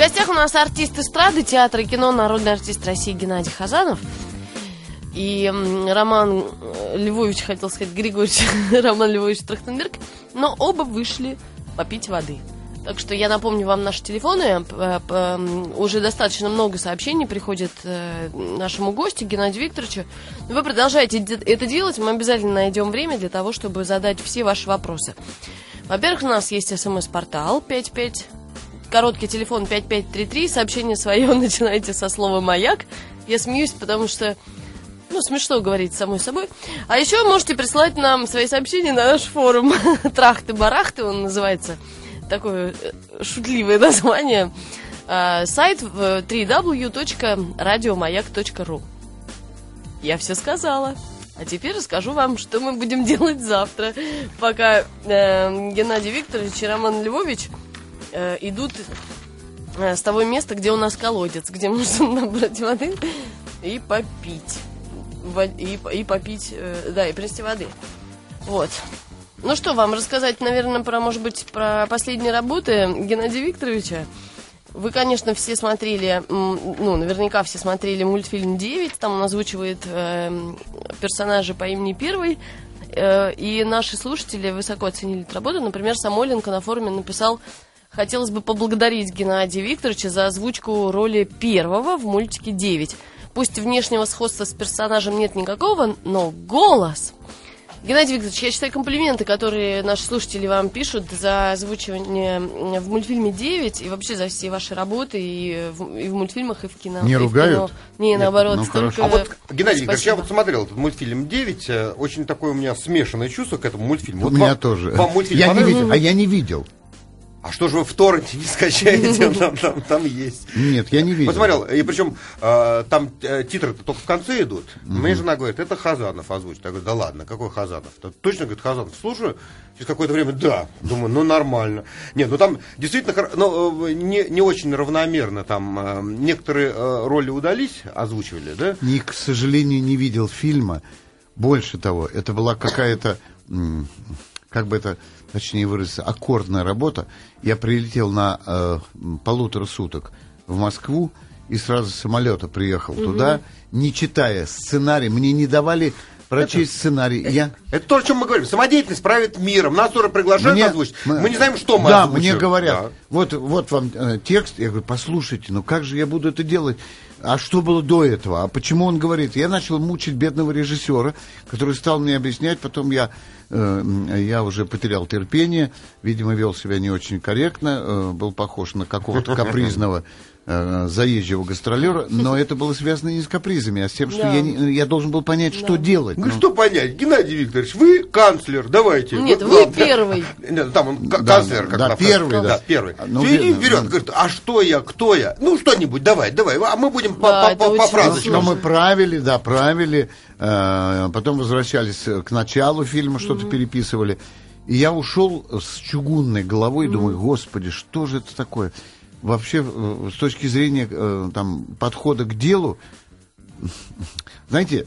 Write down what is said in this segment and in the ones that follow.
гостях у нас артист эстрады, театра и кино, народный артист России Геннадий Хазанов. И Роман э, Львович, хотел сказать, Григорьевич, Роман Львович Трахтенберг. Но оба вышли попить воды. Так что я напомню вам наши телефоны. Уже достаточно много сообщений приходит э, нашему гостю Геннадию Викторовичу. Вы продолжаете это делать, мы обязательно найдем время для того, чтобы задать все ваши вопросы. Во-первых, у нас есть смс-портал 55 короткий телефон 5533. Сообщение свое начинайте со слова «Маяк». Я смеюсь, потому что, ну, смешно говорить самой собой. А еще можете присылать нам свои сообщения на наш форум «Трахты-барахты», он называется. Такое э, шутливое название. А, Сайт www.radiomayak.ru Я все сказала. А теперь расскажу вам, что мы будем делать завтра, пока э, Геннадий Викторович и Роман Львович э, идут э, с того места, где у нас колодец, где можно набрать воды и попить. И, и попить, э, да, и принести воды. Вот. Ну что, вам рассказать, наверное, про, может быть, про последние работы Геннадия Викторовича. Вы, конечно, все смотрели, ну, наверняка все смотрели мультфильм «Девять», там он озвучивает эм, персонажа по имени Первый, Э, и наши слушатели высоко оценили эту работу. Например, Самойленко на форуме написал, хотелось бы поблагодарить Геннадия Викторовича за озвучку роли первого в мультике «Девять». Пусть внешнего сходства с персонажем нет никакого, но голос... Геннадий Викторович, я считаю комплименты, которые наши слушатели вам пишут за озвучивание в мультфильме «Девять» и вообще за все ваши работы и в, и в мультфильмах, и в кино. Не ругают? кино. Не, Нет, наоборот, ну, столько... А вот, Геннадий Викторович, я вот смотрел этот мультфильм «9», э, очень такое у меня смешанное чувство к этому мультфильму. У Вот меня вам- тоже. Вам мультфильм я не видел, а я не видел. А что же вы в торренте не скачаете? Там, там, там есть. Нет, я не видел. Посмотрел, и причем э, там э, титры-то только в конце идут. Моя жена говорит, это Хазанов озвучит. Я говорю, да ладно, какой Хазанов? «Да Точно, говорит, Хазанов. Слушаю, через какое-то время, да. Думаю, ну нормально. Нет, ну там действительно ну, э, не, не очень равномерно. Там э, некоторые э, роли удались, озвучивали, да? Ни, к сожалению, не видел фильма. Больше того, это была какая-то, как бы это точнее выразиться, аккордная работа. Я прилетел на э, полутора суток в Москву и сразу с самолета приехал туда, не читая сценарий. Мне не давали прочесть сценарий. Я Это то, о чем мы говорим. Самодеятельность правит миром. Нас тоже приглашают Мне- озвучить. Мы, не знаем, что мы Да, озвучиваем. мне говорят, Да. вот, вот вам э, текст. Я говорю, послушайте, ну как же я буду это делать? А что было до этого? А почему он говорит? Я начал мучить бедного режиссера, который стал мне объяснять. Потом я, э, я уже потерял терпение. Видимо, вел себя не очень корректно. э, был похож на какого-то капризного э, заезжего гастролера. Но это было связано не с капризами, а с тем, что Да. я, не- я должен был понять, что делать. Ну, Ну, что понять, Геннадий Викторович, вы канцлер, давайте. Нет, вы главное. первый. Нет, там он ка- Да, канцлер, как да, на первый, французском. да. первый. Ну, Ты иди видно, вперед, да. говорит, а что я, кто я? Ну, что-нибудь, давай, давай, а мы будем по, Да, по- по- по фразочкам. Но мы правили, да, правили. э, потом возвращались э, к началу фильма, что-то переписывали. И я ушел с чугунной головой и думаю, господи, что же это такое? Вообще, э, с точки зрения э, там, подхода к делу, знаете,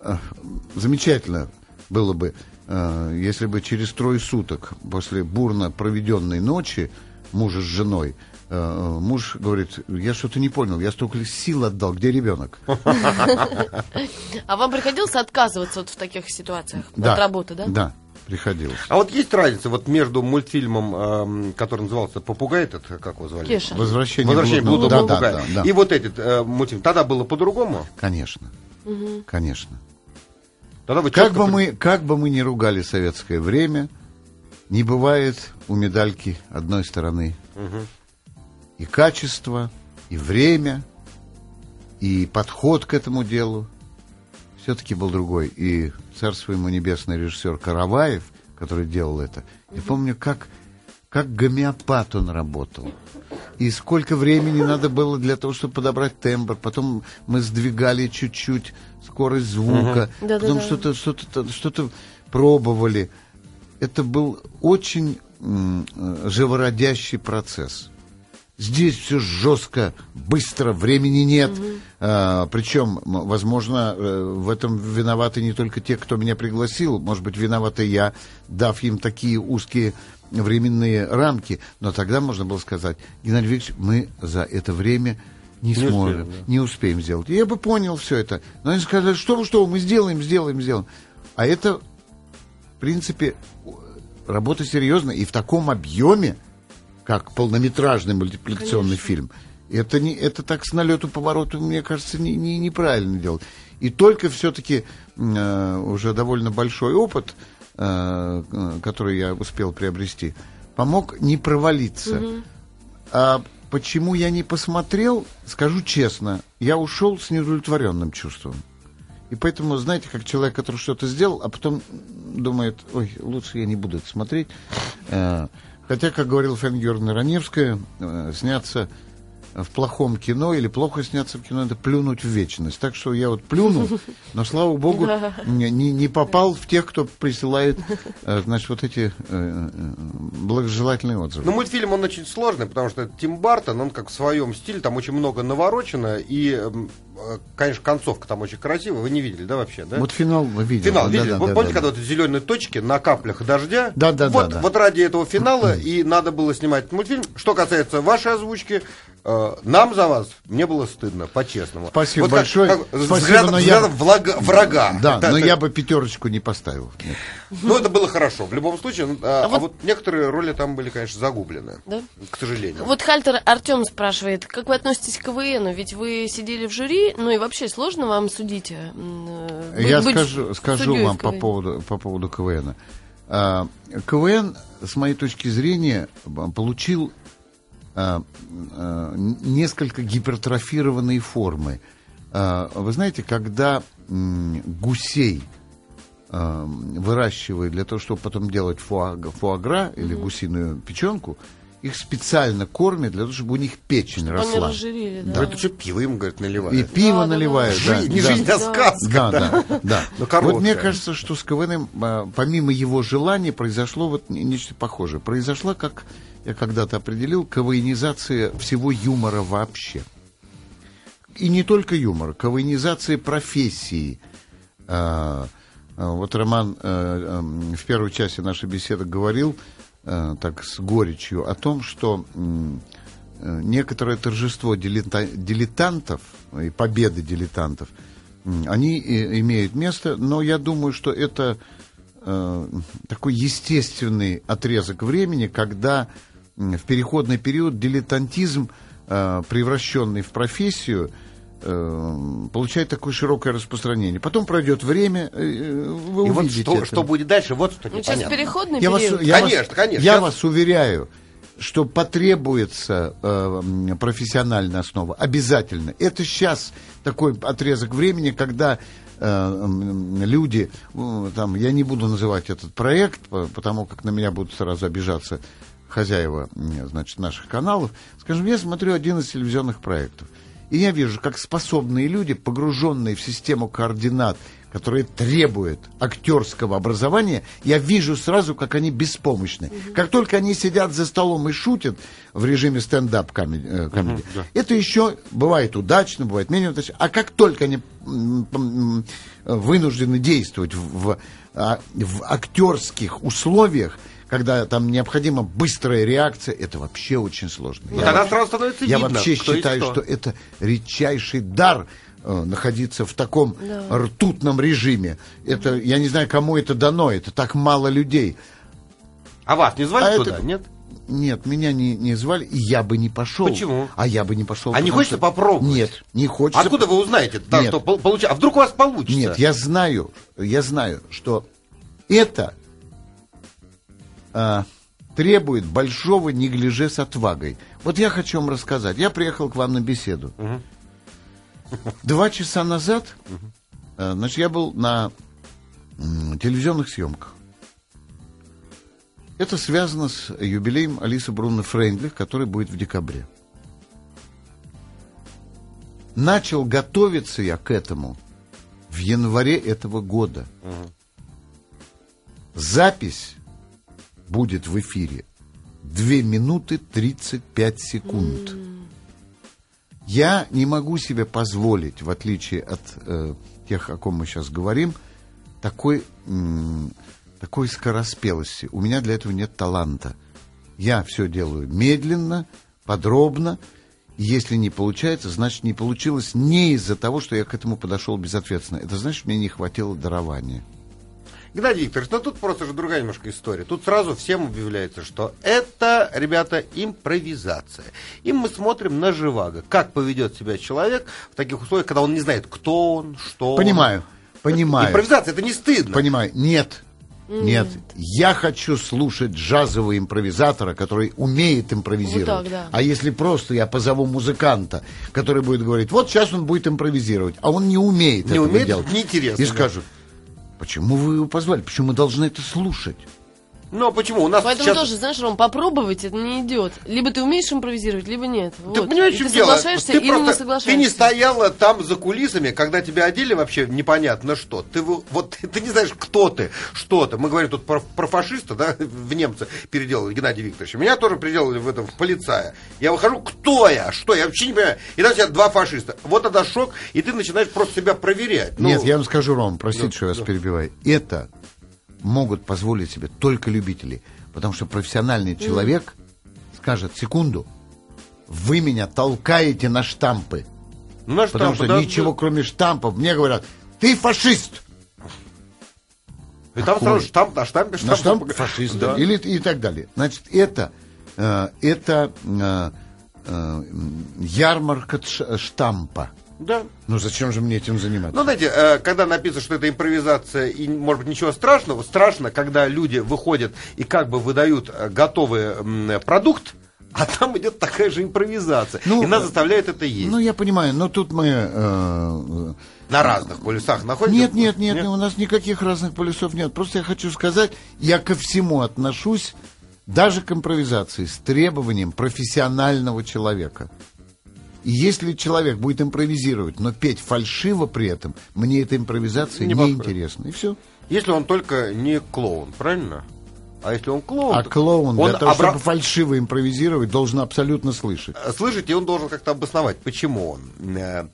э, замечательно было бы, если бы через трое суток после бурно проведенной ночи мужа с женой муж говорит, я что-то не понял, я столько сил отдал, где ребенок? А вам приходилось отказываться вот в таких ситуациях от работы, да? Да, приходилось. А вот есть разница вот между мультфильмом, эм, который назывался «Попугай», этот, как его звали? Кеша. Возвращение, «Возвращение блудного- блудного да, попугая». да, да, да. И вот этот э, мультфильм. Тогда было по-другому? Конечно, конечно. Тогда вы Как бы, при- мы, как бы мы ни ругали советское время, не бывает у медальки одной стороны. И качество, и время, и подход к этому делу все-таки был другой. И царство ему небесный режиссер Караваев, который делал это, я помню, как, как гомеопат он работал. И сколько времени надо было для того, чтобы подобрать тембр. Потом мы сдвигали чуть-чуть скорость звука. Да-да-да. Потом что-то что-то что-то пробовали. Это был очень э, живородящий процесс. Здесь все жестко, быстро, времени нет. А, причем, возможно, э, в этом виноваты не только те, кто меня пригласил. Может быть, виновата я, дав им такие узкие временные рамки. Но тогда можно было сказать, Геннадий Викторович, мы за это время не, Не сможем, успеем, да. не успеем сделать. И я бы понял все это. Но они сказали, что вы, что вы, мы сделаем, сделаем, сделаем. А это, в принципе, работа серьезная. И в таком объеме, как полнометражный мультипликационный фильм, это, не, это так с налету повороту, мне кажется, не, не- неправильно делать. И только все-таки уже довольно большой опыт, э, э, который я успел приобрести, помог не провалиться. А почему я не посмотрел, скажу честно, я ушел с неудовлетворенным чувством. И поэтому, знаете, как человек, который что-то сделал, а потом думает, ой, лучше я не буду это смотреть. Э, Хотя, как говорил Фенгерна Раневская, э, сняться в плохом кино или плохо сняться в кино, это плюнуть в вечность. Так что я вот плюнул, но, слава богу, не, не попал в тех, кто присылает, э, значит, вот эти э, благожелательные отзывы. Ну, мультфильм, он очень сложный, потому что это Тим Бартон, он как в своем стиле, там очень много наворочено, и, конечно, концовка там очень красивая. Вы не видели, да, вообще, да? Вот финал вы видели. Финал, Да, видели? да, Вот да, помните, да, когда вот эти зеленые точки на каплях дождя? Да, да, вот, да, да. Вот ради этого финала и надо было снимать этот мультфильм. Что касается вашей озвучки, э, нам за вас мне было стыдно, по-честному. Спасибо Вот как- большое. как Спасибо, взгляд- но я- взгляд влага- врага. Да, но так. я бы пятерочку не поставил. Нет. Ну, это было хорошо. В любом случае, ну, а, а вот- вот некоторые роли там были, конечно, загублены. Да? К сожалению. Вот Хальтер Артем спрашивает, как вы относитесь к КВН? Ведь вы сидели в жюри, ну и вообще сложно вам судить? э, быть- Я быть скажу, скажу вам по поводу, по поводу КВН. А, КВН, с моей точки зрения, получил а, а, несколько гипертрофированные формы. Вы знаете, когда гусей выращивают для того, чтобы потом делать фуаг- фуагра или гусиную печенку, их специально кормят для того, чтобы у них печень Они росла. разжирели, да. Ну, это что, пиво им, говорят, И наливают. пиво Да, да, да. наливают. да, Жизнь, не да. жизнь, а сказка. Да, да, да. Ну, короткая. Вот мне кажется, что с КВН, а, помимо его желания, произошло вот не- нечто похожее. Произошла, как я когда-то определил, КВНизация всего юмора вообще. И не только юмора, КВНизация профессии. А, а, Вот Роман э, эм, в первой части нашей беседы говорил так с горечью о том, что э, некоторое торжество дилета- дилетантов и победы дилетантов, они имеют место, но я думаю, что это э, такой естественный отрезок времени, когда в переходный период дилетантизм, э, превращенный в профессию, э, получает такое широкое распространение. Потом пройдет время, э, вы И вот увидите что, это. что будет дальше, вот что Ну, сейчас непонятно. переходный Я вас, период. я Конечно, вас- конечно. Я Сейчас- вас уверяю, что потребуется э, профессиональная основа. Обязательно. Это сейчас такой отрезок времени, когда э, м, люди, э, там, я не буду называть этот проект, по- потому как на меня будут сразу обижаться хозяева, значит, наших каналов. Скажем, я смотрю один из телевизионных проектов. И я вижу, как способные люди, погруженные в систему координат, которые требуют актерского образования, я вижу сразу, как они беспомощны. Как только они сидят за столом и шутят в режиме стендап э, комедии, это еще бывает удачно, бывает менее удачно. А как только они вынуждены действовать в, в, а, в актерских условиях, когда там необходима быстрая реакция, это вообще очень сложно. Ну, Я тогда вообще- сразу становится я видно, вообще считаю, кто. что это редчайший дар э, находиться в таком ртутном режиме. Это, я не знаю, кому это дано, это так мало людей. А вас не звали А туда, это- нет? Нет, меня не, не звали, и я бы не пошел. Почему? А я бы не пошел. А не хочется что- попробовать? Нет, не хочется. Откуда вы узнаете, так, Нет. что пол- получа- А вдруг у вас получится? Нет, я знаю, я знаю, что это а, требует большого неглиже с отвагой. Вот я хочу вам рассказать. Я приехал к вам на беседу. Два часа назад, а, значит, я был на м, телевизионных съемках. Это связано с юбилеем Алисы Бруно Фрейндлих, который будет в декабре. Начал готовиться я к этому в январе этого года. Запись будет в эфире 2 минуты 35 секунд. Я не могу себе позволить, в отличие от э, тех, о ком мы сейчас говорим, такой м, такой скороспелости. У меня для этого нет таланта. Я все делаю медленно, подробно. И если не получается, значит, не получилось не из-за того, что я к этому подошел безответственно. Это значит, мне не хватило дарования. Геннадий Викторович, ну тут просто же другая немножко история. Тут сразу всем объявляется, что это, ребята, импровизация. И мы смотрим на живаго. Как поведет себя человек в таких условиях, когда он не знает, кто он, что Понимаю, он. понимаю. Импровизация, это не стыдно. Понимаю. Нет. Нет, я хочу слушать джазового импровизатора, который умеет импровизировать. Вот так, да. А если просто я позову музыканта, который будет говорить, вот сейчас он будет импровизировать, а он не умеет Не этого умеет, делать. неинтересно, И да. скажут, почему вы его позвали? Почему мы должны это слушать? Ну, а почему? У нас Поэтому сейчас... тоже, знаешь, Ром, попробовать это не идет. Либо ты умеешь импровизировать, либо нет. Ты Вот. понимаешь, в чем ты дело? соглашаешься Ты или просто- не соглашаешься. Ты не стояла там за кулисами, когда тебя одели вообще непонятно что. Ты вот ты не знаешь, кто ты, что ты. Мы говорим тут про, про фашиста, да, в немца переделали Геннадий Викторович. Меня тоже переделали в этом в полицая. Я выхожу, кто я, что я вообще не понимаю. И там сидят два фашиста. Вот тогда шок, и ты начинаешь просто себя проверять. Ну, Нет, я вам скажу, Ром, простите, да, что я вас да. перебиваю. Это могут позволить себе только любители. Потому что профессиональный человек скажет, секунду, вы меня толкаете на штампы. ну, на Потому штампы, что да, ничего, кроме штампов, мне говорят, ты фашист. И там сразу штамп на штампе, На штамп. штамп фашист. Да. Или и так далее. Значит, это, э, это э, э, ярмарка штампа. Да. Ну зачем же мне этим заниматься? Ну, знаете, э, когда написано, что это импровизация и, может быть, ничего страшного, страшно, когда люди выходят и как бы выдают э, готовый продукт, а там идет такая же импровизация. Ну, и нас заставляет это есть. Ну, я понимаю, но тут мы... э, На разных полюсах находимся. Нет, нет, нет, у нас никаких разных полюсов нет. Просто я хочу сказать, я ко всему отношусь, даже к импровизации, с требованием профессионального человека. И если человек будет импровизировать, но петь фальшиво при этом, мне эта импровизация Не не, интересна. И все. Если он только не клоун, правильно? А если он клоун... А клоун он для того, обра- чтобы фальшиво импровизировать, должен абсолютно слышать. Слышите, он должен как-то обосновать, почему он. Э,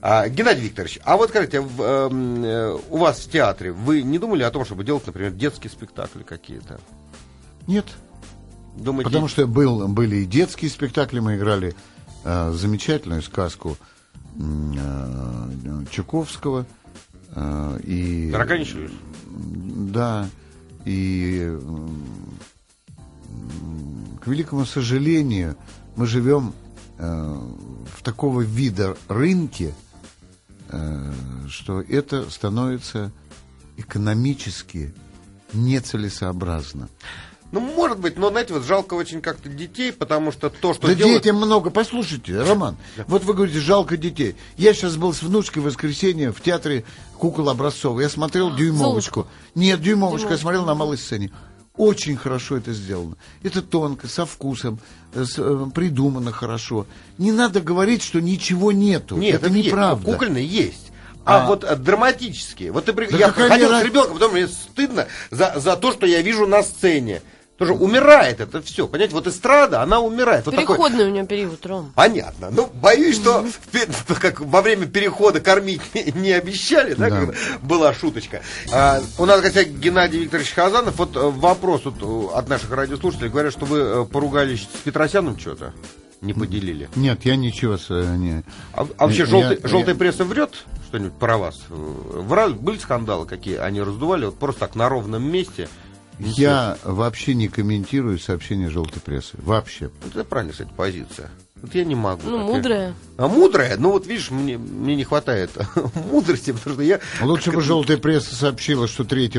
а, Геннадий Викторович, а вот скажите, в, эм, э, у вас в театре вы не думали о том, чтобы делать, например, детские спектакли какие-то? Нет. Думаете, Потому что был, были и детские спектакли, мы играли э, замечательную сказку э, Чуковского. э, и? Да, и к великому сожалению мы живем э, в такого вида рынке, что это становится экономически нецелесообразно. Ну, может быть, но, знаете, вот жалко очень как-то детей, потому что то, что Да делают... детям много. Послушайте, Роман, вот вы говорите, жалко детей. Я сейчас был с внучкой в воскресенье в театре кукол Образцова. Я смотрел «Дюймовочку». Нет, «Дюймовочку» я смотрел на малой сцене. Очень хорошо это сделано. Это тонко, со вкусом, э, с- э, придумано хорошо. Не надо говорить, что ничего нету. Нет, это есть. неправда. Кукольные есть. А, А. вот э, драматические. Вот ты, Да я ходил с ребенком, потом мне стыдно за, за то, что я вижу на сцене. Тоже умирает это все. Понимаете, вот эстрада, она умирает. Вот такой- Переходный у него период, Ром. Понятно. Ну, боюсь, что в как во время перехода кормить не, не обещали, да, Да. была шуточка. А, у нас гостях Геннадий Викторович Хазанов. Вот э, вопрос вот, от наших радиослушателей. Говорят, что вы э, поругались с Петросяном что-то, не поделили. Нет, я ничего с- не... А, а вообще Я- желтый- я- желтая пресса врет что-нибудь про вас? Э, Врали, были скандалы какие они раздували? Вот просто так на ровном месте. Я вообще не комментирую сообщения желтой прессы. Вообще. Вот Это правильная, кстати, позиция. Вот я не могу. Ну. Я- мудрая. А мудрая? Ну вот видишь, мне, мне не хватает мудрости, потому что я... Лучше бы желтая пресса сообщила, что 3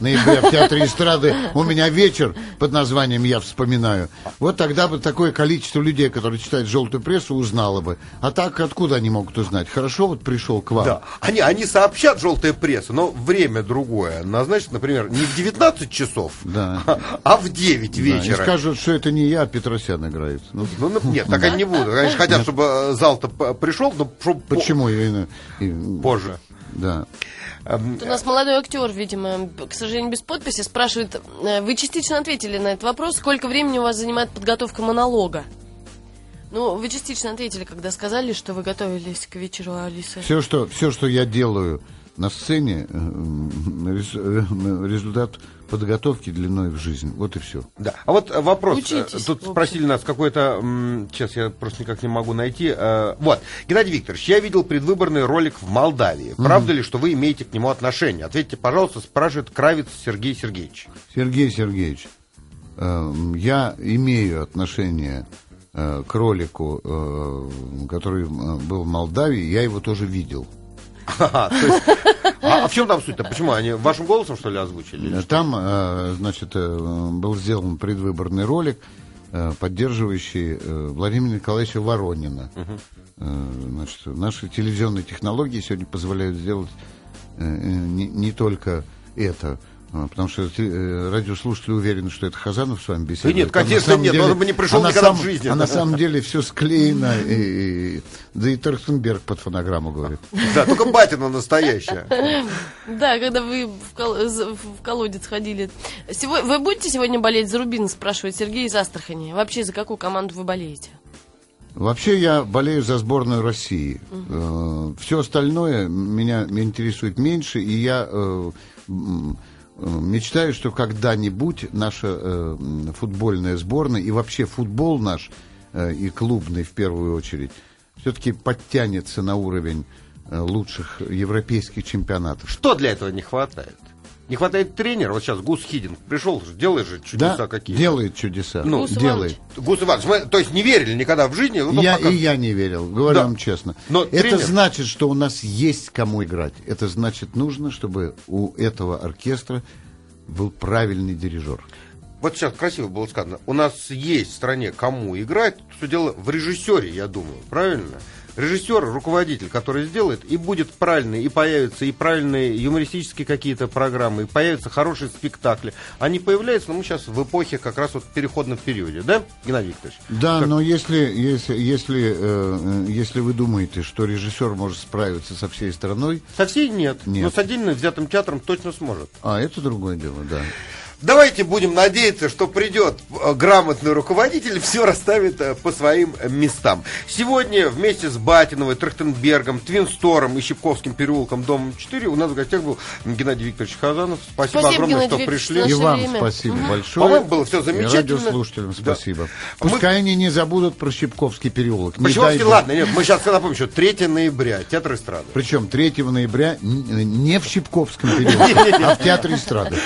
ноября в Театре эстрады у меня вечер под названием «Я вспоминаю». Вот тогда бы такое количество людей, которые читают желтую прессу, узнало бы. А так откуда они могут узнать? Хорошо, вот пришел к вам. Да, они, они сообщат желтая пресса, но время другое. Назначат, например, не в 19 часов, Да. а в 9 Да, и вечера. скажут, что это не я, а Петросян играет. Ну, Ну, ну, нет, так они не будут. Конечно, хотят, чтобы э, зал-то пришел, но чтобы по- почему? И- позже. да. Эм, Вот У нас молодой актер, видимо, к сожалению, без подписи, спрашивает, э, вы частично ответили на этот вопрос, сколько времени у вас занимает подготовка монолога? Ну, вы частично ответили, когда сказали, что вы готовились к вечеру Алисы. Все, что, все, что я делаю на сцене э, результат подготовки длиной в жизнь. Вот и все. Да. А вот э, вопрос. Учитесь, э, в Тут спросили нас какой-то... Сейчас я просто никак не могу найти. Э, Вот. Геннадий Викторович, я видел предвыборный ролик в Молдавии. Правда ли, что вы имеете к нему отношение? Ответьте, пожалуйста, спрашивает Кравец Сергей Сергеевич. Сергей Сергеевич, я имею отношение к ролику, который был в Молдавии, я его тоже видел. Есть- А а в чем там суть-то? Почему? Они вашим голосом, что ли, озвучили? или что? Там, э, значит, э, был сделан предвыборный ролик, э, поддерживающий э, Владимира Николаевича Воронина. Э, Значит, наши телевизионные технологии сегодня позволяют сделать э, э, не, не только это. А, Потому что э, радиослушатели уверены, что это Хазанов с вами беседует. Да нет, А на конечно, самом нет, он бы не пришел а никогда в самом- жизни. А на самом деле все склеено, и, и- да и Торстенберг под фонограмму говорит. Да, только батина настоящая. Да, когда вы в, в колодец ходили. Вы будете сегодня болеть за Рубин, спрашивает Сергей из Астрахани. Вообще, за какую команду вы болеете? Вообще я болею за сборную России. Все остальное меня интересует меньше, и я э, э, мечтаю, что когда-нибудь наша э, футбольная сборная и вообще футбол наш э, и клубный в первую очередь все-таки подтянется на уровень э, лучших европейских чемпионатов. Что для этого не хватает? Не хватает тренера. Вот сейчас Гус Хидинг пришел, делает же чудеса Да, какие делает чудеса. Ну, Гус делает. Гус Иванович, мы, то есть не верили никогда в жизни. ну, Я, пока- и я не верил, говорю Да. вам честно. Но это тренер- значит, что у нас есть кому играть. Это значит, нужно, чтобы у этого оркестра был правильный дирижер. Вот сейчас красиво было сказано. У нас есть в стране кому играть. Все дело в режиссере, я думаю. Правильно? Режиссер, руководитель, который сделает, и будет правильный, и появятся и правильные юмористические какие-то программы, и появятся хорошие спектакли. Они появляются, но мы сейчас в эпохе как раз вот переходном периоде, да, Геннадий Викторович? Да, Как- но если, если, если, э, э, если вы думаете, что режиссер может справиться со всей страной, Со всей нет, Нет. но с отдельно взятым театром точно сможет. а это другое дело, да. Давайте будем надеяться, что придет э, грамотный руководитель, все расставит э, по своим местам. Сегодня вместе с Батиновой, Трахтенбергом, Твинстором и Щипковским переулком, дом 4 у нас в гостях был Геннадий Викторович Хазанов. Спасибо, Спасибо, огромное, Геннадий что пришли. И вам время. спасибо Мгм. большое. По-моему, было всё И замечательно. радиослушателям Да. спасибо. А мы- Пускай они не забудут про Щипковский переулок. Не бог. ладно, нет, мы сейчас напомним, что 3 ноября, театр эстрады. Причем 3 ноября не в Щипковском переулке, а в Театре эстрады.